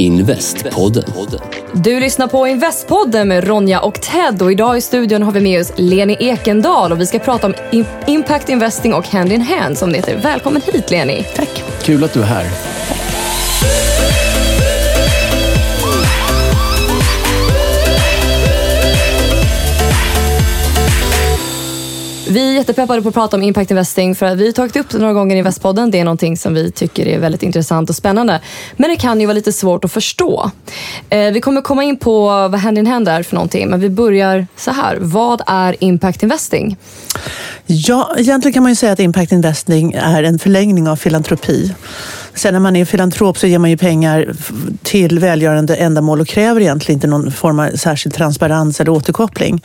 Investpodden. Du lyssnar på Investpodden med Ronja och Ted och idag i studion har vi med oss Leni Ekendal och vi ska prata om im- Impact Investing och Hand in Hand som det heter. Välkommen hit Leni. Tack. Kul att du är här. Vi är jättepeppade på att prata om Impact Investing för att vi har tagit upp det några gånger i Västpodden. Det är någonting som vi tycker är väldigt intressant och spännande. Men det kan ju vara lite svårt att förstå. Eh, vi kommer komma in på vad Hand in Hand är för någonting, men vi börjar så här. Vad är Impact Investing? Ja, egentligen kan man ju säga att impact investing är en förlängning av filantropi. Sen när man är filantrop så ger man ju pengar till välgörande ändamål och kräver egentligen inte någon form av särskild transparens eller återkoppling.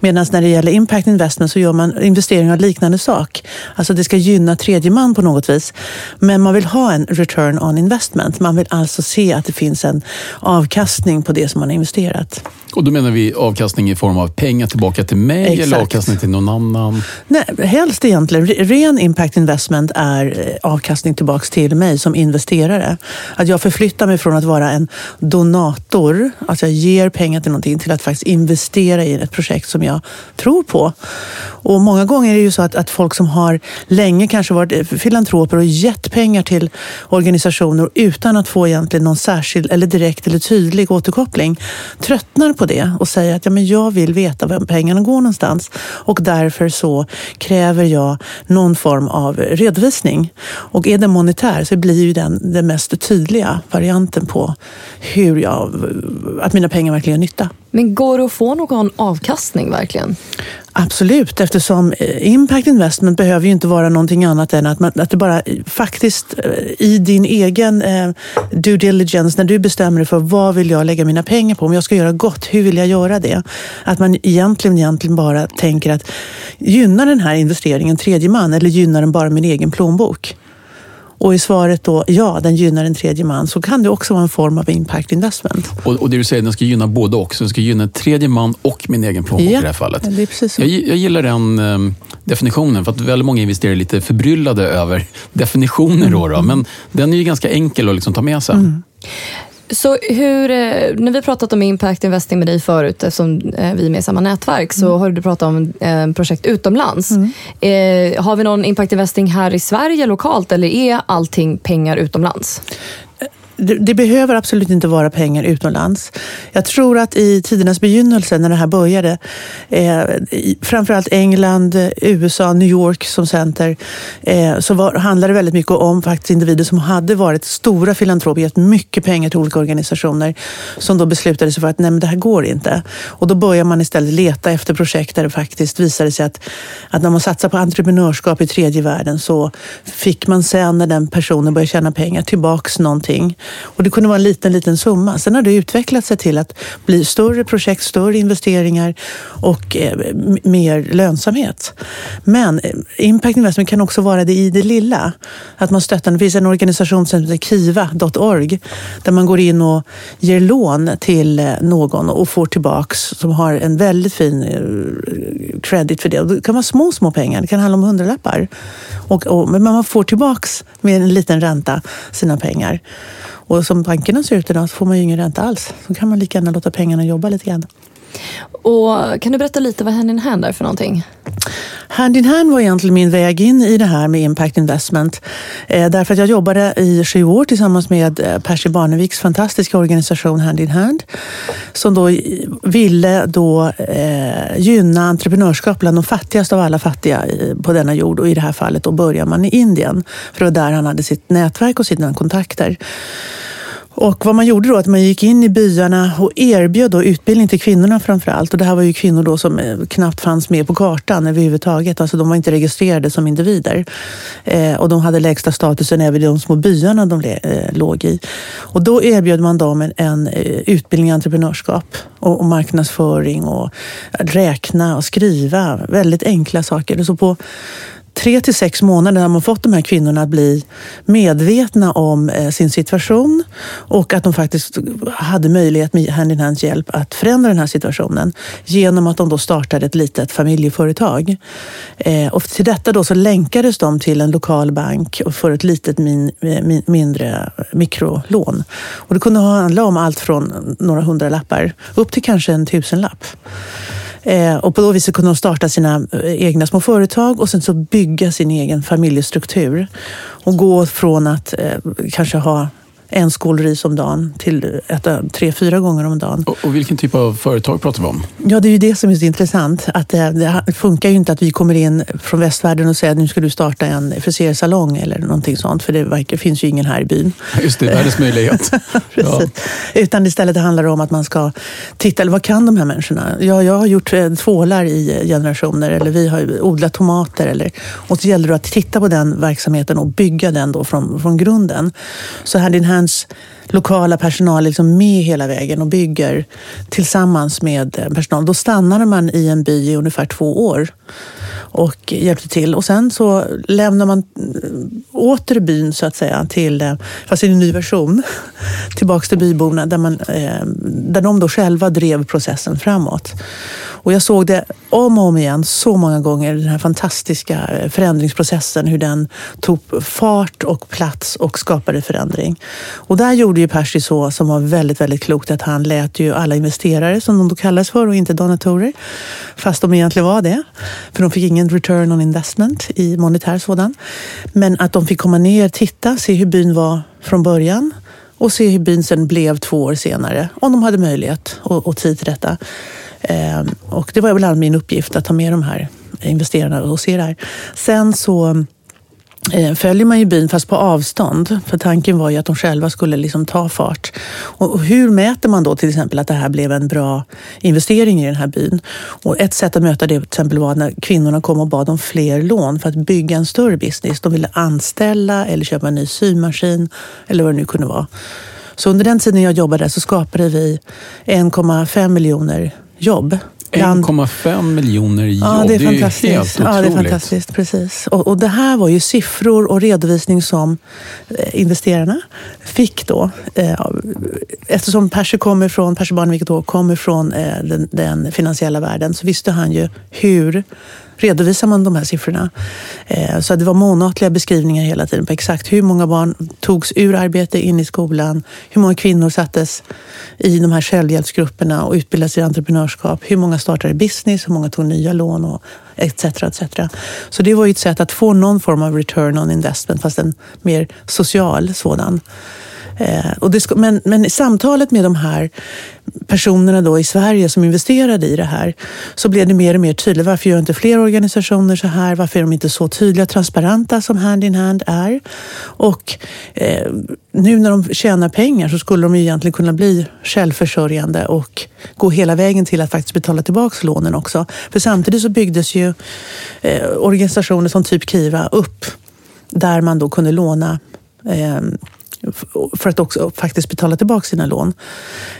Medan när det gäller impact investment så gör man investeringar av liknande sak. Alltså det ska gynna tredje man på något vis. Men man vill ha en return on investment. Man vill alltså se att det finns en avkastning på det som man har investerat. Och då menar vi avkastning i form av pengar tillbaka till mig Exakt. eller avkastning till någon annan? Nej, helst egentligen. Re- Ren impact investment är eh, avkastning tillbaks till mig som investerare. Att jag förflyttar mig från att vara en donator, att jag ger pengar till någonting, till att faktiskt investera i ett projekt som jag tror på. Och många gånger är det ju så att, att folk som har länge kanske varit filantroper och gett pengar till organisationer utan att få egentligen någon särskild eller direkt eller tydlig återkoppling tröttnar på det och säger att ja, men jag vill veta vem pengarna går någonstans och därför så kräver jag någon form av redovisning. Och är den monetär så blir ju den den mest tydliga varianten på hur jag, att mina pengar verkligen gör nytta. Men går det att få någon avkastning verkligen? Absolut, eftersom eh, impact investment behöver ju inte vara någonting annat än att, man, att det bara faktiskt eh, i din egen eh, due diligence, när du bestämmer dig för vad vill jag lägga mina pengar på, om jag ska göra gott, hur vill jag göra det? Att man egentligen, egentligen bara tänker att gynnar den här investeringen tredje man eller gynnar den bara min egen plånbok? Och i svaret då ja, den gynnar en tredje man, så kan det också vara en form av impact investment. Och, och det du säger, den ska gynna både och. Så den ska gynna en tredje man och min egen plånbok Ja, i det här fallet. det är precis så. Jag, jag gillar den eh, definitionen, för att väldigt många investerare är lite förbryllade över definitioner. Då, då. Men den är ju ganska enkel att liksom ta med sig. Så hur, eh, när vi pratat om impact investing med dig förut, eftersom eh, vi är med i samma nätverk, så har du pratat om eh, projekt utomlands. Eh, har vi någon impact investing här i Sverige lokalt eller är allting pengar utomlands? Det, det behöver absolut inte vara pengar utomlands. Jag tror att i tidernas begynnelse, när det här började, eh, framförallt England, USA, New York som center, eh, så var, handlade det väldigt mycket om faktiskt individer som hade varit stora filantroper, gett mycket pengar till olika organisationer, som då beslutade sig för att nej, men det här går inte. Och då börjar man istället leta efter projekt där det faktiskt visade sig att, att när man satsar på entreprenörskap i tredje världen så fick man sen när den personen började tjäna pengar tillbaks någonting. Och det kunde vara en liten, liten summa. Sen har det utvecklat sig till att bli större projekt, större investeringar och eh, mer lönsamhet. Men eh, impact investment kan också vara det i det lilla. Att man stöttar, det finns en organisation som heter kiva.org där man går in och ger lån till eh, någon och får tillbaks som har en väldigt fin eh, credit för det. Och det kan vara små, små pengar. Det kan handla om hundralappar. Och, och, men man får tillbaks med en liten ränta sina pengar. Och som bankerna ser ut idag så får man ju ingen ränta alls. Då kan man lika gärna låta pengarna jobba lite grann. Och kan du berätta lite vad Hand in Hand är för någonting? Hand in Hand var egentligen min väg in i det här med impact investment. Eh, därför att jag jobbade i sju år tillsammans med eh, Percy Barneviks fantastiska organisation Hand in Hand. Som då ville då, eh, gynna entreprenörskap bland de fattigaste av alla fattiga på denna jord. Och i det här fallet då börjar man i Indien. För det var där han hade sitt nätverk och sina kontakter. Och vad man gjorde då att man gick in i byarna och erbjöd då utbildning till kvinnorna framför allt. Och det här var ju kvinnor då som eh, knappt fanns med på kartan överhuvudtaget. Alltså de var inte registrerade som individer. Eh, och de hade lägsta statusen även i de små byarna de eh, låg i. Och då erbjöd man dem en, en eh, utbildning i entreprenörskap och, och, marknadsföring och räkna och skriva. Väldigt enkla saker. Så på tre till sex månader har man fått de här kvinnorna att bli medvetna om eh, sin situation och att de faktiskt hade möjlighet med hand in hands hjälp att förändra den här situationen genom att de då startade ett litet familjeföretag. Eh, och till detta då så länkades de till en lokal bank för ett litet min, eh, min, mindre mikrolån. Och det kunde handla om allt från några hundralappar upp till kanske en tusenlapp. Eh, och på då viset kunde de starta sina eh, egna små företag och sen så bygga sin egen familjestruktur. Och gå från att eh, kanske ha en skål ris om dagen till äta tre, fyra gånger om dagen. Och, och, vilken typ av företag pratar vi om? Ja, det är ju det som är så intressant. Att det, det, funkar ju inte att vi kommer in från västvärlden och säger att nu ska du starta en frisersalong eller någonting sånt. För det verkar, finns ju ingen här i byn. Just det, världens möjlighet. ja. Utan istället det handlar om att man ska titta, eller vad kan de här människorna? Ja, jag har gjort eh, tvålar i generationer eller vi har odlat tomater. Eller, och så gäller det att titta på den verksamheten och bygga den då från, från grunden. Så här, din hans lokala personal liksom med hela vägen och bygger tillsammans med eh, personal. Då stannade man i en by i ungefär två år och hjälpte till. Och sen så lämnar man eh, åter byn så att säga till, eh, fast i en ny version, tillbaks till byborna där, man, eh, där de då själva drev processen framåt. Och jag såg det om och om igen så många gånger, den här fantastiska förändringsprocessen, hur den tog fart och plats och skapade förändring. Och där gjorde ju Percy så som var väldigt, väldigt klokt att han lät ju alla investerare, som de då kallas för och inte donatorer, fast de egentligen var det, för de fick ingen return on investment i monetär sådan. Men att de fick komma ner, titta, se hur byn var från början och se hur byn sen blev två år senare, om de hade möjlighet och, och tid till detta. Ehm, och det var väl min uppgift att ta med de här investerarna och se det här. Sen så Eh, följer man ju byn fast på avstånd. För tanken var ju att de själva skulle liksom ta fart. Och hur mäter man då till exempel att det här blev en bra investering i den här byn? Och ett sätt att möta det till exempel var när kvinnorna kom och bad om fler lån för att bygga en större business. De ville anställa eller köpa en ny symaskin eller vad det nu kunde vara. Så under den tiden jag jobbade så skapade vi 1,5 miljoner jobb. 1,5 miljoner jobb, ja, det är, det är fantastiskt. helt otroligt. Ja, det är fantastiskt. Precis. Och, och, det här var ju siffror och redovisning som eh, investerarna fick då. Eh, eftersom Percy kommer från, Percy Barnevik då kommer från eh, den, den finansiella världen så visste han ju hur redovisar man de här siffrorna. Eh, så det var månatliga beskrivningar hela tiden på exakt hur många barn togs ur arbete in i skolan, hur många kvinnor sattes i de här självhjälpsgrupperna och utbildades i entreprenörskap, hur många startade business, hur många tog nya lån och etc. etc. Så det var ju ett sätt att få någon form av return on investment, fast en mer social sådan. Eh, och det, men, men i samtalet med de här personerna då i Sverige som investerade i det här så blev det mer och mer tydligt. Varför gör inte fler organisationer så här? Varför är de inte så tydliga och transparenta som Hand in Hand är? Och eh, nu när de tjänar pengar så skulle de ju egentligen kunna bli självförsörjande och gå hela vägen till att faktiskt betala tillbaka lånen också. För samtidigt så byggdes ju eh, organisationer som typ Kiva upp där man då kunde låna eh, för att också faktiskt betala tillbaka sina lån.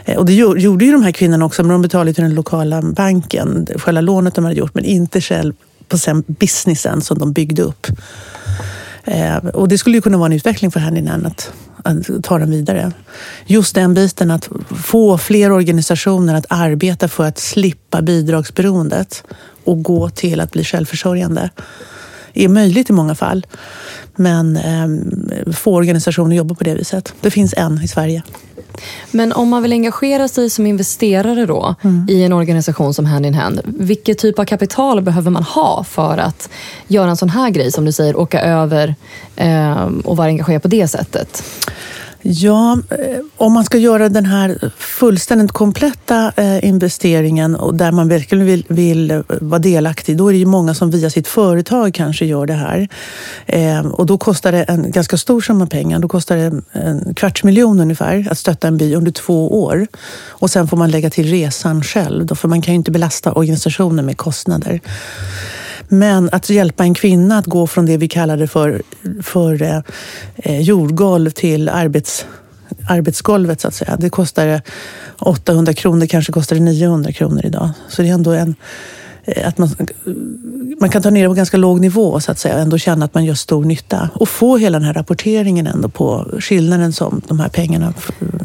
Eh, och det gjorde ju de här kvinnorna också, men de betalade till den lokala banken, själva lånet de hade gjort, men inte själv på sen businessen som de byggde upp. Eh, och det skulle ju kunna vara en utveckling för Hand att, att ta den vidare. Just den biten att få fler organisationer att arbeta för att slippa bidragsberoendet och gå till att bli självförsörjande är möjligt i många fall. Men eh, få organisationer jobbar på det viset. Det finns en i Sverige. Men om man vill engagera sig som investerare då mm. i en organisation som Hand in Hand, vilket typ av kapital behöver man ha för att göra en sån här grej som du säger, åka över eh, och vara engagerad på det sättet? Ja, eh, om man ska göra den här fullständigt kompletta eh, investeringen och där man verkligen vill, vill eh, vara delaktig, då är det ju många som via sitt företag kanske gör det här. Och då kostar det en ganska stor summa pengar. Då kostar det en kvarts miljon ungefär att stötta en by under två år. Och sen får man lägga till resan själv, då, för man kan ju inte belasta organisationen med kostnader. Men att hjälpa en kvinna att gå från det vi kallade för, för eh, eh, jordgolv till arbets, arbetsgolvet så att säga. Det kostade eh, 800 kronor, kanske kostar det 900 kronor idag. Så det är ändå en att man, man kan ta ner det på ganska låg nivå så att säga och ändå känna att man gör stor nytta. Och få hela den här rapporteringen ändå på skillnaden som de här pengarna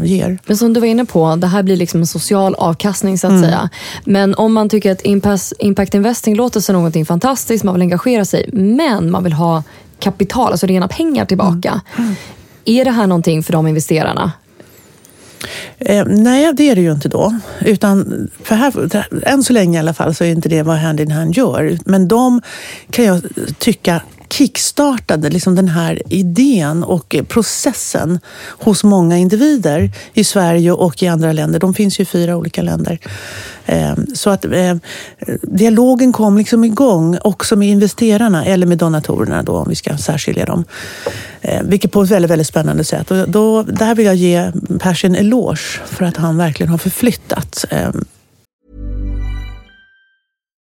ger. Men som du var inne på, det här blir liksom en social avkastning så att mm. säga. Men om man tycker att impact investing låter som någonting fantastiskt, man vill engagera sig, men man vill ha kapital, alltså rena pengar tillbaka. Mm. Mm. Är det här någonting för de investerarna? Eh, nej, det är det ju inte då. Utan för här, än så länge i alla fall så är inte det vad Hand in Hand gör. Men de kan jag tycka kickstartade liksom den här idén och processen hos många individer i Sverige och i andra länder. De finns ju i fyra olika länder. Ehm, så att ehm, dialogen kom liksom igång också med investerarna eller med donatorerna då, om vi ska särskilja dem. Ehm, vilket på ett väldigt, väldigt spännande sätt. Och då, där vill jag ge Percy en eloge för att han verkligen har förflyttat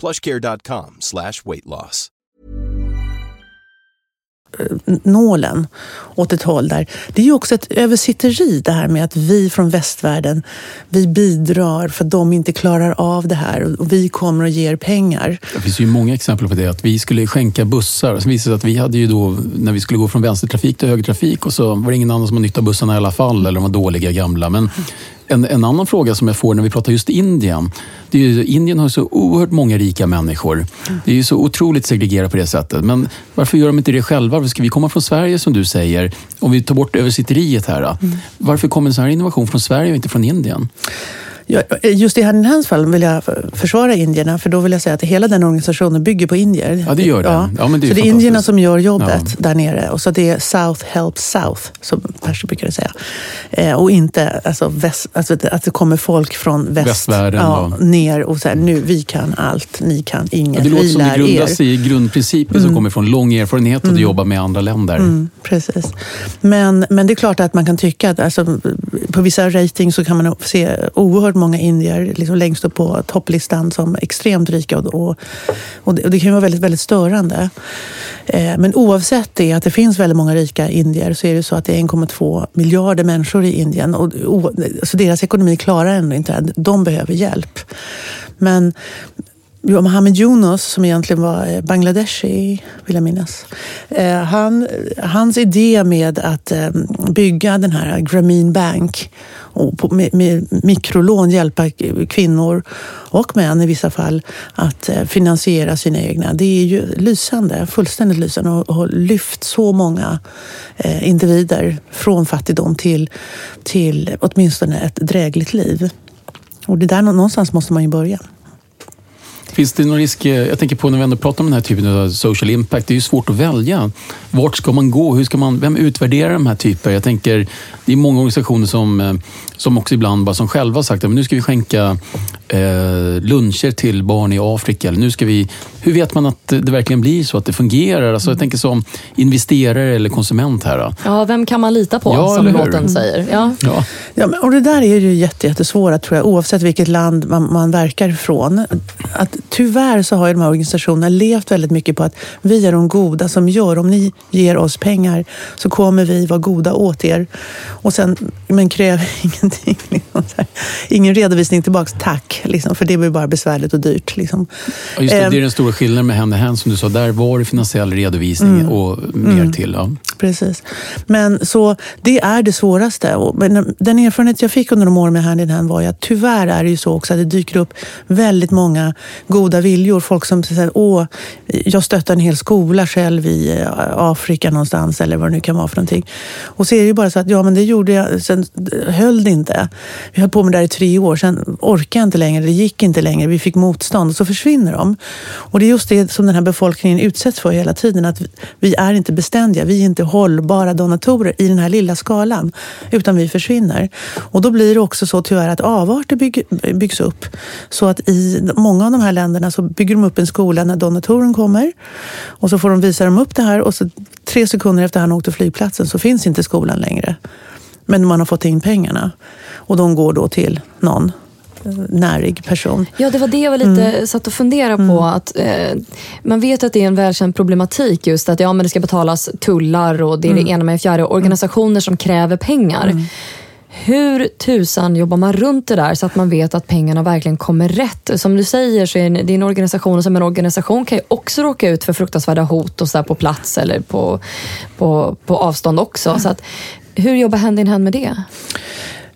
plushcare.com slash weight loss. Nålen åt ett håll där. Det är ju också ett översitteri det här med att vi från västvärlden, vi bidrar för att de inte klarar av det här och vi kommer och ger pengar. Det finns ju många exempel på det. Att vi skulle skänka bussar. Så visade att vi hade ju då, när vi skulle gå från vänstertrafik till högertrafik och så var det ingen annan som hade nytta av bussarna i alla fall eller de var dåliga gamla. Men en, en, annan fråga som jag får när vi pratar just Indien. Det är ju, Indien har så oerhört många rika människor. Det är ju så otroligt segregerat på det sättet. Men varför gör de inte det själva? Varför ska vi komma från Sverige som du säger? Om vi tar bort översitteriet här. Mm. Varför kommer en sån här innovation från Sverige och inte från Indien? Just i hans fall vill jag försvara indierna, för då vill jag säga att hela den organisationen bygger på indier. Ja, det gör den. Ja. ja men det så det är indierna som gör jobbet ja. där nere. Och så det är South helps South, som Percy brukar säga. Eh, och inte alltså, väst, alltså, att det kommer folk från väst Västvärlden ja, ner och säger nu, vi kan allt, ni kan inget, ja, Det låter som det grundas er. i grundprinciper mm. som kommer från lång erfarenhet och mm. att jobba med andra länder. Mm, precis. Men, men det är klart att man kan tycka att alltså, på vissa rating så kan man se oerhört många indier liksom längst upp på topplistan som extremt rika. Och, och, och, det, kan ju vara väldigt, väldigt störande. Eh, men oavsett det, att det finns väldigt många rika indier, så är det så att det är 1,2 miljarder människor i Indien. Och, och, så alltså deras ekonomi klarar ändå inte det. De behöver hjälp. Men Mohammed Yunus, som egentligen var eh, Bangladeshi, vill jag minnas. Eh, han, hans idé med att eh, bygga den här Grameen Bank och på, med, med mikrolån hjälpa kvinnor och män i vissa fall att eh, finansiera sina egna. Det är ju lysande, fullständigt lysande och har lyft så många eh, individer från fattigdom till, till åtminstone ett drägligt liv. Och det där någonstans måste man ju börja. Finns det någon risk, eh, jag tänker på när vi ändå pratar om den här typen av social impact, det är ju svårt att välja. Vart ska man gå? Hur ska man, vem utvärderar de här typerna? Jag tänker, det är många organisationer som, eh, som också ibland bara som själva sagt att nu ska vi skänka eh, luncher till barn i Afrika. Eller nu ska vi, hur vet man att det verkligen blir så, att det fungerar? Alltså, jag tänker som investerare eller konsument här. Då. Ja, vem kan man lita på, Ja, som låten säger. Ja. Ja. Ja, men- och det där är ju jätte, jättesvårt tror jag, oavsett vilket land man, man verkar ifrån. Att, tyvärr så har ju de här organisationerna levt väldigt mycket på att vi är de goda som gör. Om ni ger oss pengar så kommer vi vara goda åt er. Och sen, men kräver ingenting. Liksom, så här. Ingen redovisning tillbaks, tack. Liksom, för det blir bara besvärligt och dyrt. Liksom. Ja, Just det, Ehm. det är den stora skillnaden med Hand Hand som du sa. Där var det finansiell redovisning Mm. och mer till. Ja. Precis. Men så det är det svåraste. Men den erfarenhet jag fick under de åren med Hand in Hand var ju att tyvärr är det ju så också att det dyker upp väldigt många goda viljor. Folk som säger åh, jag stöttar en hel skola själv i eh, Afrika någonstans eller vad det nu kan vara för någonting. Och så är det ju bara så att ja, men det gjorde jag, sen höll det inte. Vi höll på med det här i tre år, sen orkade jag inte längre, det gick inte längre, vi fick motstånd och så försvinner de. Och det är just det som den här befolkningen utsätts för hela tiden, att vi- är inte beständiga, vi är inte hållbara donatorer i den här lilla skalan, utan vi försvinner. Och då blir det också så tyvärr att avarter bygg, byggs upp. Så att i många av de här länderna så bygger de upp en skola när donatoren kommer och så får de visa dem upp det här och så tre sekunder efter han åkte flygplatsen så finns inte skolan längre. Men man har fått in pengarna och de går då till någon närig person. Ja, det var det jag var lite satt och funderade på. Att, eh, man vet att det är en välkänd problematik just att ja, men det ska betalas tullar och det är det ena med det fjärde. Organisationer som kräver pengar. Hur tusan jobbar man runt det där så att man vet att pengarna verkligen kommer rätt? Som du säger så är det en organisation som en organisation kan ju också råka ut för fruktansvärda hot och så på plats eller på, på, på avstånd också. Så att, hur jobbar Hand in Hand med det?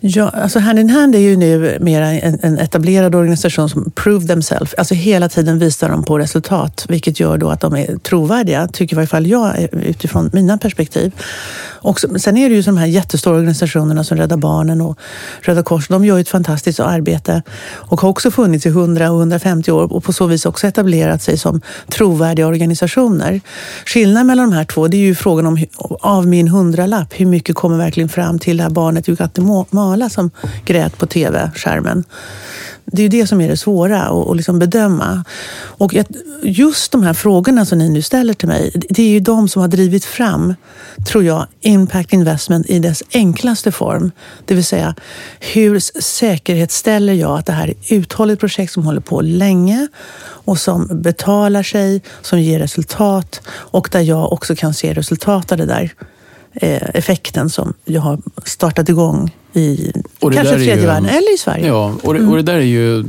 Ja, alltså Hand in Hand är ju nu mer en, en etablerad organisation som prove themselves. Alltså hela tiden visar de på resultat, vilket gör då att de är trovärdiga, tycker i varje fall jag eh, utifrån mina perspektiv. Och så- sen är det ju så de här jättestora organisationerna som Rädda Barnen och Röda Kors, de gör ju ett fantastiskt arbete och har också funnits i 100 och 150 år och på så vis också etablerat sig som trovärdiga organisationer. Skillnaden mellan de här två, det är ju frågan om av min hundralapp, hur mycket kommer verkligen fram till det här barnet i Guatemala som grät på tv-skärmen. Det är ju det som är det svåra att liksom bedöma. Och just de här frågorna som ni nu ställer till mig, det är ju de som har drivit fram, tror jag, impact investment i dess enklaste form. Det vill säga, hur säkerhetsställer jag att det här är ett uthålligt projekt som håller på länge och som betalar sig, som ger resultat och där jag också kan se resultat av det där eh, effekten som jag har startat igång i kanske tredje ju- världen eller i Sverige. Ja, och det, och det där är ju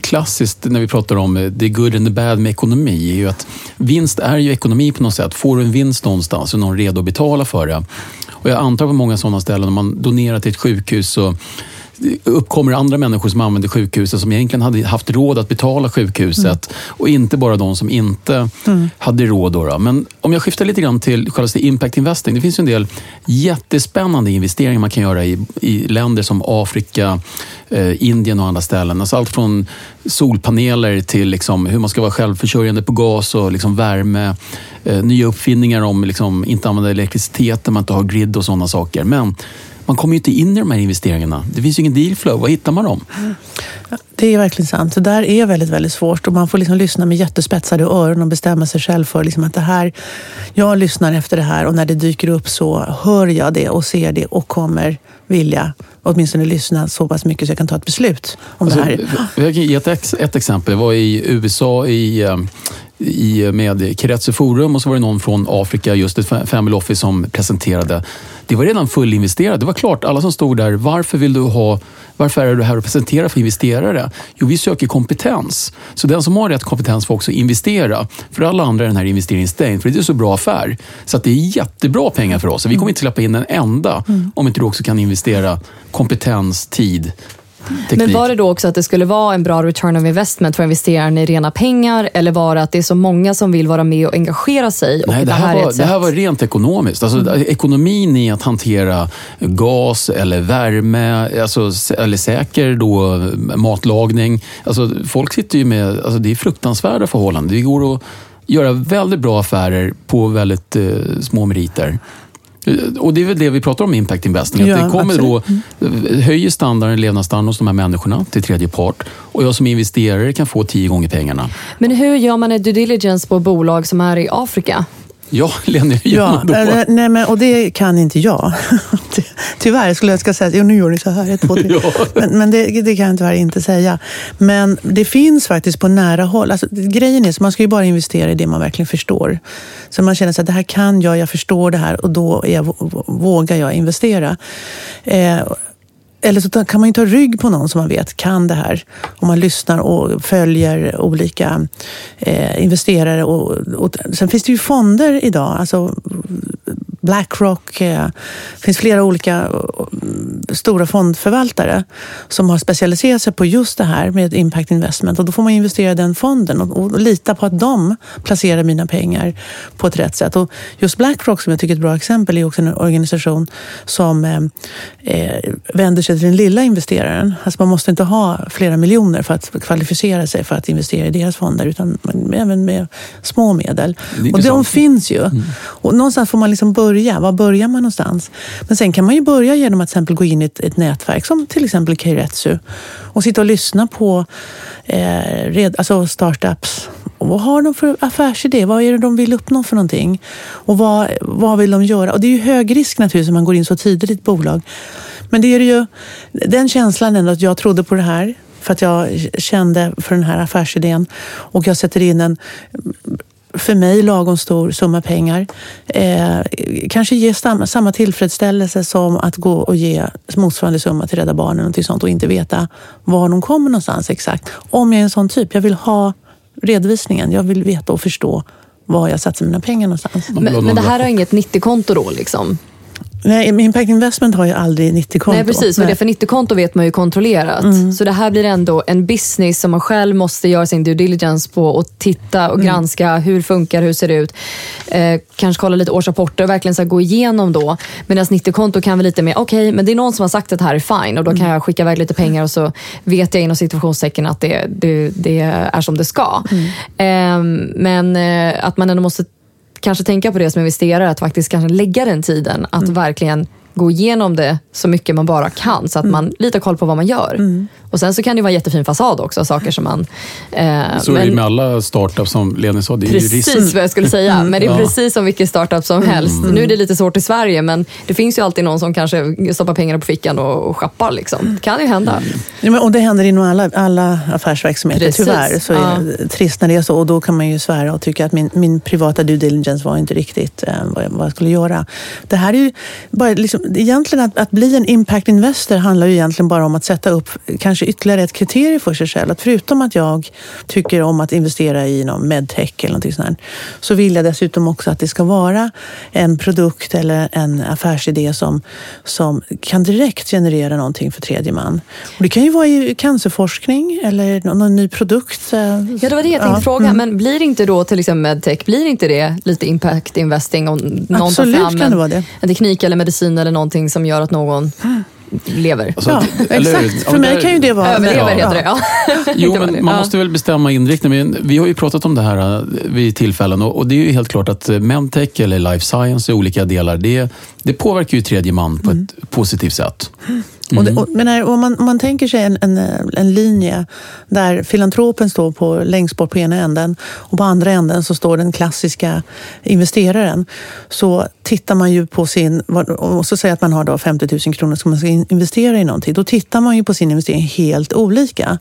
klassiskt när vi pratar om eh, the good and the bad med ekonomi. är ju att Vinst är ju ekonomi på något sätt. Får du en vinst någonstans så är någon redo att betala för det. Och jag antar på många sådana ställen, om man donerar till ett sjukhus så uppkommer andra människor som använder sjukhuset som egentligen hade haft råd att betala sjukhuset och inte bara de som inte hade råd. Då, då. Men om jag skiftar lite grann till själva impact investing. Det finns en del jättespännande investeringar man kan göra i, i länder som Afrika, eh, Indien och andra ställen. Alltså allt från solpaneler till liksom hur man ska vara självförsörjande på gas och liksom värme. Eh, nya uppfinningar om liksom inte använda elektricitet när man inte har grid och sådana saker. Men man kommer ju inte in i de här investeringarna. Det finns ju ingen dealflow. Var hittar man dem? Mm. Det är verkligen sant. Det där är väldigt, väldigt svårt och man får liksom lyssna med jättespetsade öron och bestämma sig själv för liksom att det här, jag lyssnar efter det här och när det dyker upp så hör jag det och ser det och kommer vilja åtminstone lyssna så pass mycket så jag kan ta ett beslut om Alltså, det här. jag kan ge ett, ett exempel. Jag var i USA i, eh, i, med Keretsu Forum och så var det någon från Afrika, just ett Family Office, som presenterade. Det var redan fullinvesterat. Det var klart, alla som stod där, varför vill du ha varför är du här och presenterar för investerare? Jo, vi söker kompetens. Så den som har rätt kompetens får också investera. För alla andra är den här investeringen stängd, för det är så bra affär. Så att det är jättebra pengar för oss. Vi kommer inte släppa in en enda mm. om inte du också kan investera kompetens, tid Teknik. Men var det då också att det skulle vara en bra return of investment för investeraren i rena pengar? Eller var det att det är så många som vill vara med och engagera sig? Nej, det, här, det här var, det här var rent ekonomiskt. Alltså, mm. Ekonomin i att hantera gas eller värme, alltså, eller säker då, matlagning. Alltså, folk sitter ju med, alltså, det är fruktansvärda förhållanden. Det går att göra väldigt bra affärer på väldigt eh, små meriter. Och det är väl det vi pratar om impact investing. Ja, att det kommer då, höjer standarden, levnadsstandarden hos de här människorna till tredje part. Och jag som investerare kan få tio gånger pengarna. Men hur gör man en due diligence på bolag som är i Afrika? Ja, Lena, ja, äh, nej, men, och det kan inte jag. tyvärr skulle jag ska säga, jo, nu gör ni så här, ett, två, tre. ja. Men, men det, det, kan jag tyvärr inte säga. Men det finns faktiskt på nära håll. Alltså, grejen är att man ska ju bara investera i det man verkligen förstår. Så man känner att det här kan jag, jag förstår det här och då jag, vågar jag investera. Eh, eller så kan man ju ta rygg på någon som man vet kan det här. Om man lyssnar och följer olika eh, investerare. Och, och, sen finns det ju fonder idag. Alltså Blackrock. Det eh, finns flera olika eh, stora fondförvaltare som har specialiserat sig på just det här med impact investment. Och då får man investera i den fonden och, och, lita på att de placerar mina pengar på ett rätt sätt. Och just Blackrock, som jag tycker är ett bra exempel, är också en organisation som eh, vänder sig till den lilla investeraren. Alltså man måste inte ha flera miljoner för att kvalificera sig för att investera i deras fonder, utan även med små medel. Och de finns ju. Mm. Och någonstans får man liksom börja börja? Var börjar man någonstans? Men sen kan man ju börja genom att till exempel gå in i ett, ett nätverk som till exempel Keiretsu och sitta och lyssna på eh, red, alltså startups. Och vad har de för affärsidé? Vad är det de vill uppnå för någonting? Och vad, vad vill de göra? Och det är ju hög risk naturligtvis om man går in så tidigt i ett bolag. Men det är ju den känslan ändå att jag trodde på det här för att jag kände för den här affärsidén och jag sätter in en för mig lagom stor summa pengar. Eh, kanske ge samma, samma tillfredsställelse som att gå och ge motsvarande summa till Rädda Barnen och, sånt och inte veta var de kommer någonstans exakt. Om jag är en sån typ. Jag vill ha redovisningen. Jag vill veta och förstå var jag satsar mina pengar någonstans. Men, men det här har inget 90-konto då? Liksom? Nej, Impact Investment har ju aldrig 90-konto. Nej, precis. Och det för 90-konto vet man ju kontrollerat. Mm. Så det här blir ändå en business som man själv måste göra sin due diligence på och titta och mm. granska. Hur funkar Hur ser det ut? Eh, kanske kolla lite årsrapporter och verkligen så gå igenom då. Medan 90-konto kan vara lite mer, okej, okay, men det är någon som har sagt att det här är fine och då kan mm. jag skicka iväg lite pengar och så vet jag inom situationstecken att det, det, det är som det ska. Eh, men eh, att man ändå måste kanske tänka på det som investerare, att faktiskt kanske lägga den tiden att mm. verkligen gå igenom det så mycket man bara kan så att mm. man lite har koll på vad man gör. Mm. Och Sen så kan det vara en jättefin fasad också, saker som man... Eh, så men, är det med alla startups som Leni sa. Det är precis risk. vad jag skulle säga, mm. men det är ja. precis som vilken startup som helst. Mm. Nu är det lite svårt i Sverige, men det finns ju alltid någon som kanske stoppar pengarna på fickan och, och schappar. Liksom. Det kan ju hända. Ja, men, och det händer inom alla, alla affärsverksamheter, precis. tyvärr. Så ja. är trist när det är så. Och då kan man ju svära och tycka att min, min privata due diligence var inte riktigt eh, vad, jag, vad jag skulle göra. Det här är ju bara liksom, egentligen att, att bli en impact investor handlar ju egentligen bara om att sätta upp kanske ytterligare ett kriterium för sig själv. Att förutom att jag tycker om att investera i någon medtech eller någonting sånt så vill jag dessutom också att det ska vara en produkt eller en affärsidé som, som kan direkt generera någonting för tredje man. Och det kan ju vara i cancerforskning eller någon ny produkt. Eh, ja, det var det jag tänkte ja. fråga. Mm. Men blir inte då till exempel medtech, blir inte det lite impact investing? Om någon Absolut fram kan det vara det. En teknik eller medicin eller någonting som gör att någon lever. Alltså, ja, exakt. För mig kan ju det vara... Överlever heter det, ja. Jo, men man måste väl bestämma inriktningen. Vi har ju pratat om det här äh, vid tillfällen och det är ju helt klart att äh, Medtech eller Life Science i olika delar, det, det påverkar ju tredje man på mm. ett positivt sätt. Mm. Och och, men om, man, man tänker sig en, en, en linje där filantropen står på, längst bort på ena änden och på andra änden så står den klassiska investeraren. Så tittar man ju på sin, och så säger att man har då 50 000 kronor som man ska investera i någonting. Då tittar man ju på sin investering helt olika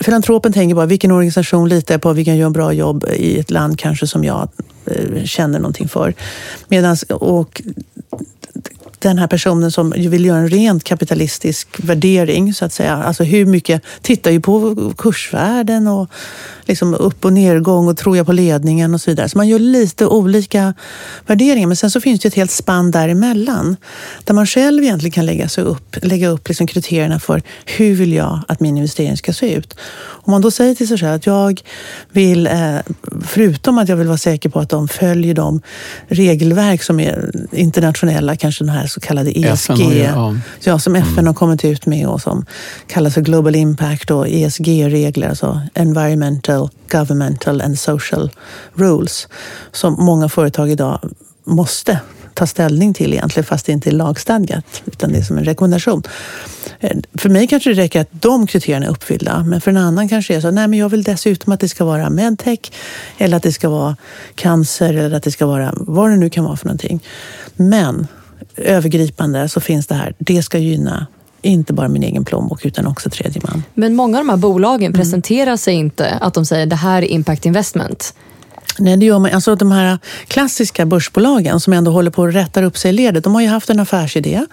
filantropen tänker bara, vilken organisation litar jag på, vilken gör en bra jobb i ett land kanske som jag eh, känner någonting för. Medans, och den här personen som vill göra en rent kapitalistisk värdering, så att säga. Alltså hur mycket, tittar ju på kursvärden och liksom upp och nedgång och tror jag på ledningen och så vidare. Så man gör lite olika värderingar. Men sen så finns det ett helt spann däremellan. Där man själv egentligen kan lägga, sig upp, lägga upp liksom kriterierna för hur vill jag att min investering ska se ut. Om man då säger till sig själv att jag vill, eh, förutom att jag vill vara säker på att de följer de regelverk som är internationella, kanske den här så kallade ESG, FN ju, ja. ja, som FN har kommit ut med och som kallas för Global Impact och ESG-regler, alltså Environmental, Governmental and Social Rules, som många företag idag måste ta ställning till egentligen, fast det inte är lagstadgat, utan det är som en rekommendation. Eh, för mig kanske det räcker att de kriterierna är uppfyllda, men för en annan kanske det är så, nej men jag vill dessutom att det ska vara medtech, eller att det ska vara cancer, eller att det ska vara vad det nu kan vara för någonting. Men övergripande så finns det här, det ska gynna inte bara min egen plånbok utan också tredje man. Men många av de här Mm. bolagen presenterar sig inte att de säger det här är impact investment. Nej, det gör man. Alltså, de här klassiska börsbolagen som ändå håller på att rätta upp sig i ledet, de har ju haft en affärsidé.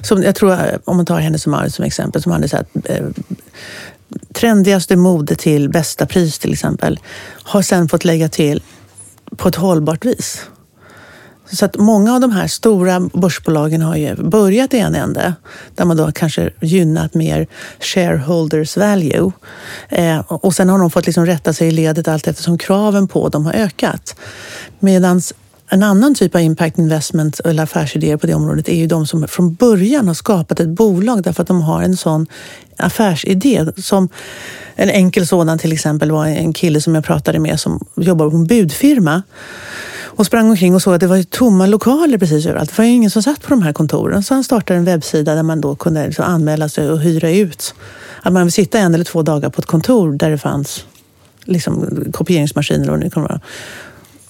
Som jag tror, om man tar Hennes Mauritz som exempel, som hade så här, eh, trendigaste mode till bästa pris till exempel, har sen fått lägga till på ett hållbart vis. Så att många av de här stora börsbolagen har ju börjat i en ände där man då kanske gynnat mer shareholders value. Eh, och sen har de fått liksom rätta sig i ledet allt eftersom kraven på dem har ökat. Medan en annan typ av impact investment eller affärsidéer på det området är ju de som från början har skapat ett bolag därför att de har en sån affärsidé. Som en enkel sådan till exempel var en kille som jag pratade med som jobbar på en budfirma och sprang omkring och såg att det var tomma lokaler precis överallt. Det var ju ingen som satt på de här kontoren. Så han startade en webbsida där man då kunde liksom anmäla sig och hyra ut. Att man vill sitta en eller två dagar på ett kontor där det fanns liksom, kopieringsmaskiner och vad det nu kan vara.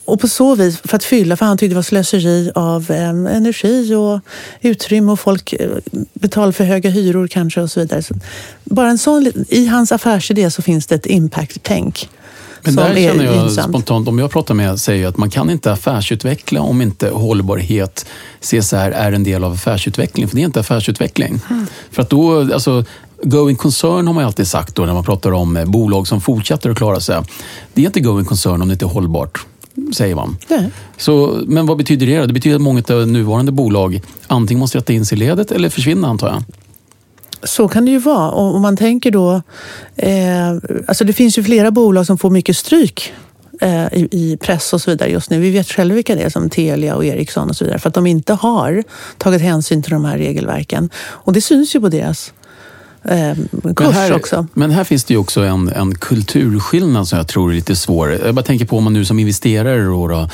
Och på så vis, för att fylla, för han tyckte det var slöseri av eh, energi och utrymme och folk eh, betalar för höga hyror kanske och så vidare. Så bara en sån, I hans affärsidé så finns det ett impact-tänk. Men som där är känner jag gynnsamt. spontant, om jag pratar med säger att man kan inte affärsutveckla om inte hållbarhet, CSR, är en del av affärsutveckling. För det är inte affärsutveckling. Mm. För att då, alltså, going concern har man alltid sagt då när man pratar om eh, bolag som fortsätter att klara sig. Det är inte going concern om det inte är hållbart, säger man. Nej. Så, men vad betyder det? Det betyder att många av nuvarande bolag antingen måste rätta in sig i ledet eller försvinna antar jag. Så kan det ju vara. Och om man tänker då... Eh, alltså det finns ju flera bolag som får mycket stryk eh, i, i press och så vidare just nu. Vi vet själva vilka det är, som Telia och Ericsson och så vidare. För att de inte har tagit hänsyn till de här regelverken. Och det syns ju på deras eh, kurs Men här, också. Men här finns det ju också en, en kulturskillnad som jag tror är lite svår. Jag bara tänker på om man nu som investerare då, då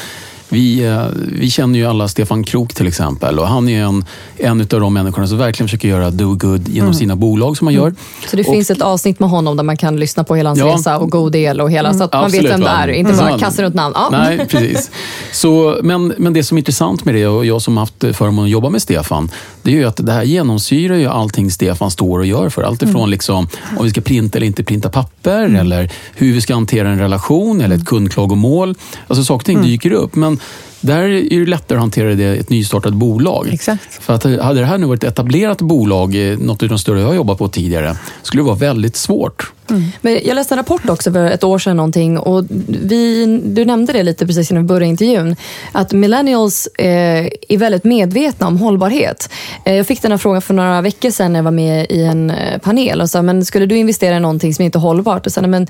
vi, eh, vi känner ju alla Stefan Krook till exempel och han är en, en av de människorna som verkligen försöker göra do good genom Mm. sina bolag som man gör. Så det Och- finns ett avsnitt med honom där man kan lyssna på hela hans Ja. resa och god del och hela, så att man vet Absolut, vem det är. Inte bara Mm. kasta runt namn. Ja. Nej, precis. Så, men, men det som är intressant med det, och jag som haft förmånen att jobba med Stefan, det är ju att det här genomsyrar ju allting Stefan står och gör för. Allt ifrån liksom, om vi ska printa eller inte printa papper, eller hur vi ska hantera en relation eller ett kundklagomål. Alltså saker och ting dyker upp. Men där är det lättare att hantera det i ett nystartat bolag. Exakt. För att hade det här nu varit ett etablerat bolag, eh, något av de större jag har jobbat på tidigare, skulle det vara väldigt svårt. Mm. Men jag läste en rapport också för ett år sedan någonting och vi, du nämnde det lite precis innan vi började intervjun. Att millennials eh, är väldigt medvetna om hållbarhet. Eh, jag fick den här frågan för några veckor sedan när jag var med i en eh, panel och sa, men skulle du investera i någonting som inte är hållbart? Och sa, nej, men,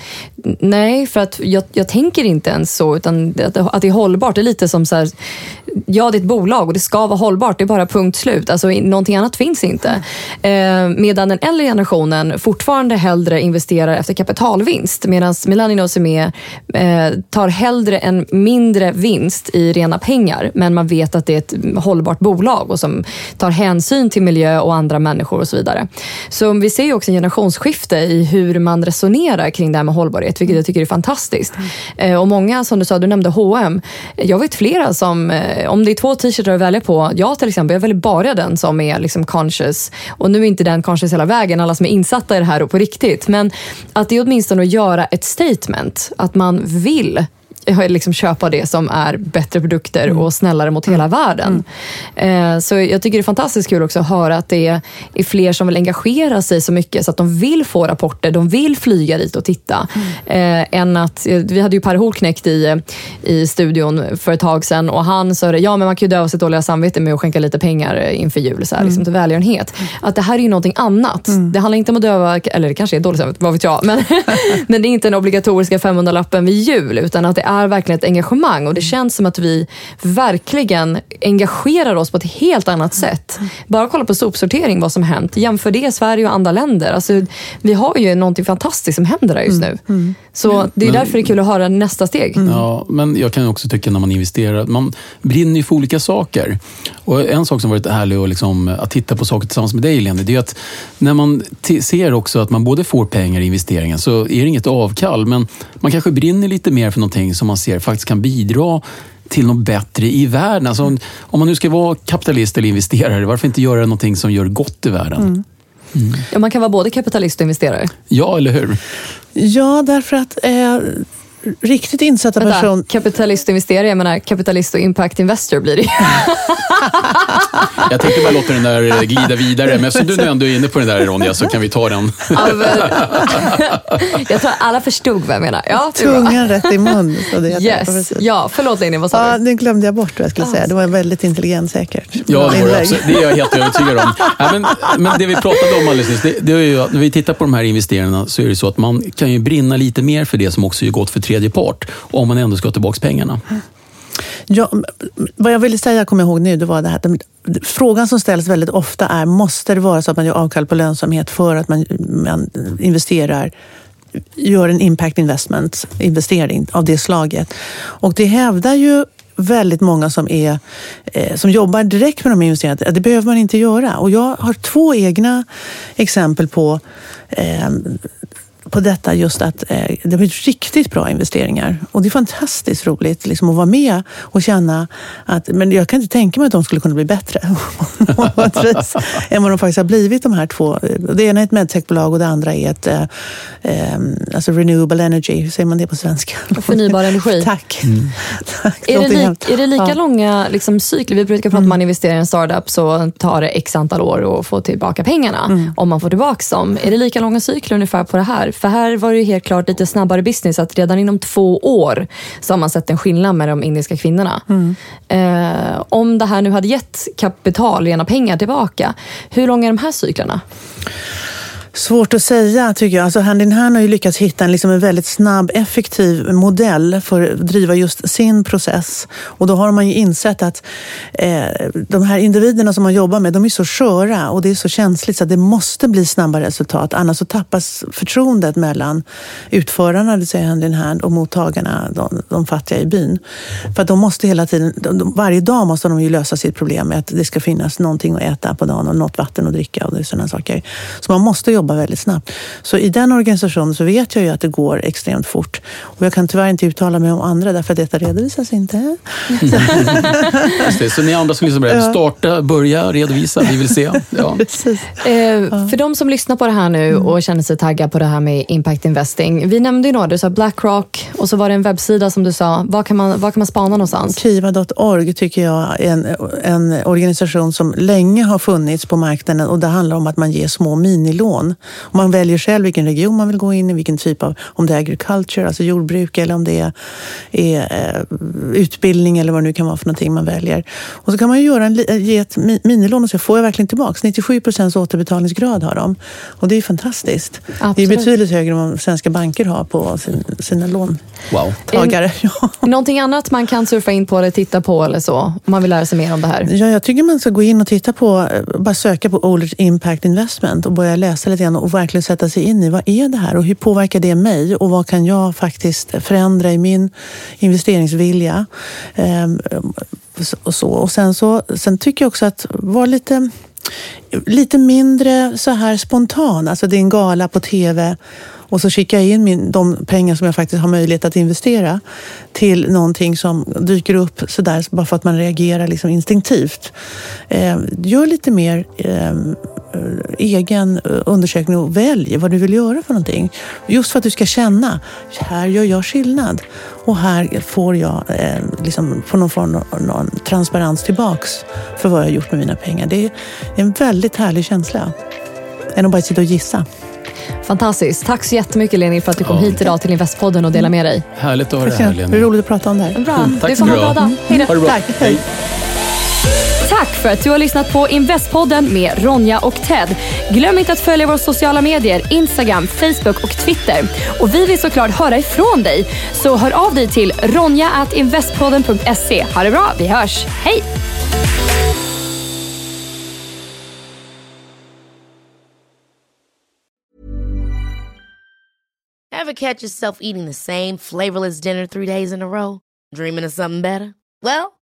nej, för att jag, jag tänker inte ens så, utan att, att det är hållbart. Det är lite som så här, ja det är ett bolag och det ska vara hållbart, det är bara punkt slut. Alltså, någonting annat finns inte. Eh, medan den äldre generationen fortfarande hellre investerar efter kapitalvinst, medan millennials är med, eh, tar hellre en mindre vinst i rena pengar, men man vet att det är ett hållbart bolag och som tar hänsyn till miljö och andra människor och så vidare. Så vi ser ju också en generationsskifte i hur man resonerar kring det här med hållbarhet, vilket jag tycker är fantastiskt. Eh, och många, som du sa, du nämnde H&M. Jag vet flera. Som, eh, om det är två t-shirtar att välja på, jag till exempel, jag väljer bara den som är liksom conscious. Och nu är inte den conscious hela vägen, alla som är insatta i det här och på riktigt. Men att det är åtminstone att göra ett statement. Att man vill liksom köpa det som är bättre produkter mm. och snällare mot hela mm. världen. Mm. så jag tycker det är fantastiskt kul också att höra att det är fler som vill engagera sig så mycket så att de vill få rapporter, de vill flyga dit och titta. Mm. Eh, än att, vi hade ju Per Holknekt i, i studion för ett tag sedan och han sa det, ja men man kan ju döva sitt dåliga samvete med att skänka lite pengar inför jul, så här, liksom till välgörenhet. Att det här är ju någonting annat. Det handlar inte om att döva, eller det kanske är dåligt samvete, vad vet jag, men, men det är inte den obligatoriska 500-lappen vid jul utan att det är verkligen ett engagemang och det känns som att vi verkligen engagerar oss på ett helt annat sätt. Bara kolla på sopsortering, vad som hänt. Jämför det Sverige och andra länder. Alltså, vi har ju någonting fantastiskt som händer där just nu. Mm. Mm. Så det är men, därför det är kul att höra nästa steg. Mm. Ja, men jag kan också tycka när man investerar, man brinner ju för olika saker. Och en sak som varit härlig och liksom, att titta på saker tillsammans med dig, Leni, det är att när man ser också att man både får pengar i investeringen så är det inget avkall, men man kanske brinner lite mer för någonting som man ser faktiskt kan bidra till något bättre i världen. Alltså, om man nu ska vara kapitalist eller investerare, varför inte göra någonting som gör gott i världen? Mm. Mm. Ja, man kan vara både kapitalist och investerare. Ja, eller hur? Ja, därför att eh, riktigt insatta Vänta, person... Kapitalist och investerare, jag menar kapitalist och impact investor blir det Jag tänkte bara låta den där glida vidare, men eftersom du nu ändå är inne på den där Ronja så kan vi ta den. jag tror alla förstod vad jag menar. Ja, Tungan rätt i mun. Så det yes. Ja, förlåt Leni, vad sa ja, du? Den glömde jag bort vad jag skulle säga. Det var väldigt intelligent säkert. Ja, det, var det, det är jag helt övertygad om. Ja, men, men det vi pratade om alldeles nyss, det, det är ju, när vi tittar på de här investeringarna så är det så att man kan ju brinna lite mer för det som också är gott för tredje part om man ändå ska ha tillbaka pengarna. Ja, vad jag ville säga, kommer jag ihåg nu, det var det här. Frågan som ställs väldigt ofta är, måste det vara så att man gör avkall på lönsamhet för att man, man investerar gör en impact investment, investering av det slaget. Och det hävdar ju väldigt många som, är, eh, som jobbar direkt med de investeringarna. Det behöver man inte göra. Och jag har två egna exempel på eh, på detta just att eh, det har blivit riktigt bra investeringar. Och det är fantastiskt roligt liksom, att vara med och känna att, men jag kan inte tänka mig att de skulle kunna bli bättre vis, än vad de faktiskt har blivit de här två. Det ena är ett medtechbolag och det andra är ett eh, eh, alltså renewable energy. Hur säger man det på svenska? Förnybar energi. Tack. Mm. Tack. Är, det li, är det lika ja. långa liksom, cykler? Vi brukar prata om mm. att man investerar i en startup så tar det x antal år att få tillbaka pengarna. Mm. Om man får tillbaka dem. Är det lika långa cykler ungefär på det här? För här var det helt klart lite snabbare business. Att redan inom två år så har man sett en skillnad med de indiska kvinnorna. Mm. Eh, om det här nu hade gett kapital, rena pengar tillbaka, hur långa är de här cyklerna? Svårt att säga tycker jag. Alltså Hand in Hand har ju lyckats hitta en, liksom en väldigt snabb, effektiv modell för att driva just sin process. Och då har man ju insett att eh, de här individerna som man jobbar med, de är så sköra och det är så känsligt så att det måste bli snabba resultat. Annars så tappas förtroendet mellan utförarna, det vill säga Hand in Hand, och mottagarna, de, de fattiga i byn. För att de måste hela tiden, de, varje dag måste de ju lösa sitt problem med att det ska finnas någonting att äta på dagen och något vatten att dricka och sådana saker. Så man måste jobba jobba väldigt snabbt. Så i den organisationen så vet jag ju att det går extremt fort. Och jag kan tyvärr inte uttala mig om andra därför att detta redovisas inte. Just det, så ni andra som liksom är starta, börja, redovisa, vi vill se. Ja. Eh, för de som lyssnar på det här nu mm. och känner sig taggade på det här med impact investing. Vi nämnde ju några, du sa Blackrock och så var det en webbsida som du sa. Var kan man, var kan man spana någonstans? Kiva.org tycker jag är en, en organisation som länge har funnits på marknaden och det handlar om att man ger små minilån och man väljer själv vilken region man vill gå in i, vilken typ av, om det är agriculture, alltså jordbruk eller om det är, är eh, utbildning eller vad det nu kan vara för någonting man väljer. Och så kan man ju göra en, ge ett minilån och se, får jag verkligen tillbaka? 97 procents återbetalningsgrad har de. Och det är fantastiskt. Absolut. Det är betydligt högre än vad svenska banker har på sin, sina låntagare. Wow. Någonting annat man kan surfa in på eller titta på eller så, om man vill lära sig mer om det här? Ja, jag tycker man ska gå in och titta på, bara söka på Olders Impact Investment och börja läsa lite grann och verkligen sätta sig in i vad är det här och hur påverkar det mig och vad kan jag faktiskt förändra i min investeringsvilja. Ehm, och, så. och sen, så, sen tycker jag också att vara lite lite mindre så här spontan. Alltså det är en gala på tv och så skickar jag in min, de pengar som jag faktiskt har möjlighet att investera till någonting som dyker upp sådär bara för att man reagerar liksom instinktivt. Eh, gör lite mer eh, egen undersökning och välj vad du vill göra för någonting. Just för att du ska känna, här gör jag skillnad. Och här får jag eh, liksom, få någon form av någon transparens tillbaks för vad jag har gjort med mina pengar. Det är en väldigt härlig känsla. Än att bara sitta och gissa. Fantastiskt. Tack så jättemycket Leni för att du kom ja. hit idag till Investpodden och delade med dig. Härligt att höra det här Leni. Det är roligt att prata om det här. Bra. Mm, tack du får ha en bra dag. Hej då. Ha det bra. Tack. Hej. För att du har lyssnat på Investpodden med Ronja och Ted. Glöm inte att följa våra sociala medier, Instagram, Facebook och Twitter. Och vi vill såklart höra ifrån dig. Så hör av dig till ronja.investpodden.se. Ha det bra, vi hörs. Hej! Have catch yourself eating the same flavorless dinner three days in a row? Dreaming of something better? Well,